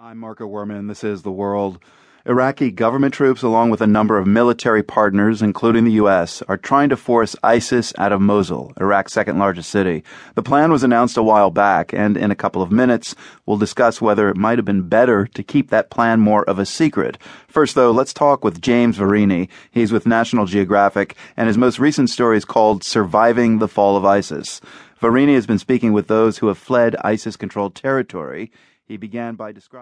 I'm Marco Werman. This is The World. Iraqi government troops, along with a number of military partners, including the U.S., are trying to force ISIS out of Mosul, Iraq's second largest city. The plan was announced a while back, and in a couple of minutes, we'll discuss whether it might have been better to keep that plan more of a secret. First, though, let's talk with James Verini. He's with National Geographic, and his most recent story is called Surviving the Fall of ISIS. Verini has been speaking with those who have fled ISIS controlled territory. He began by describing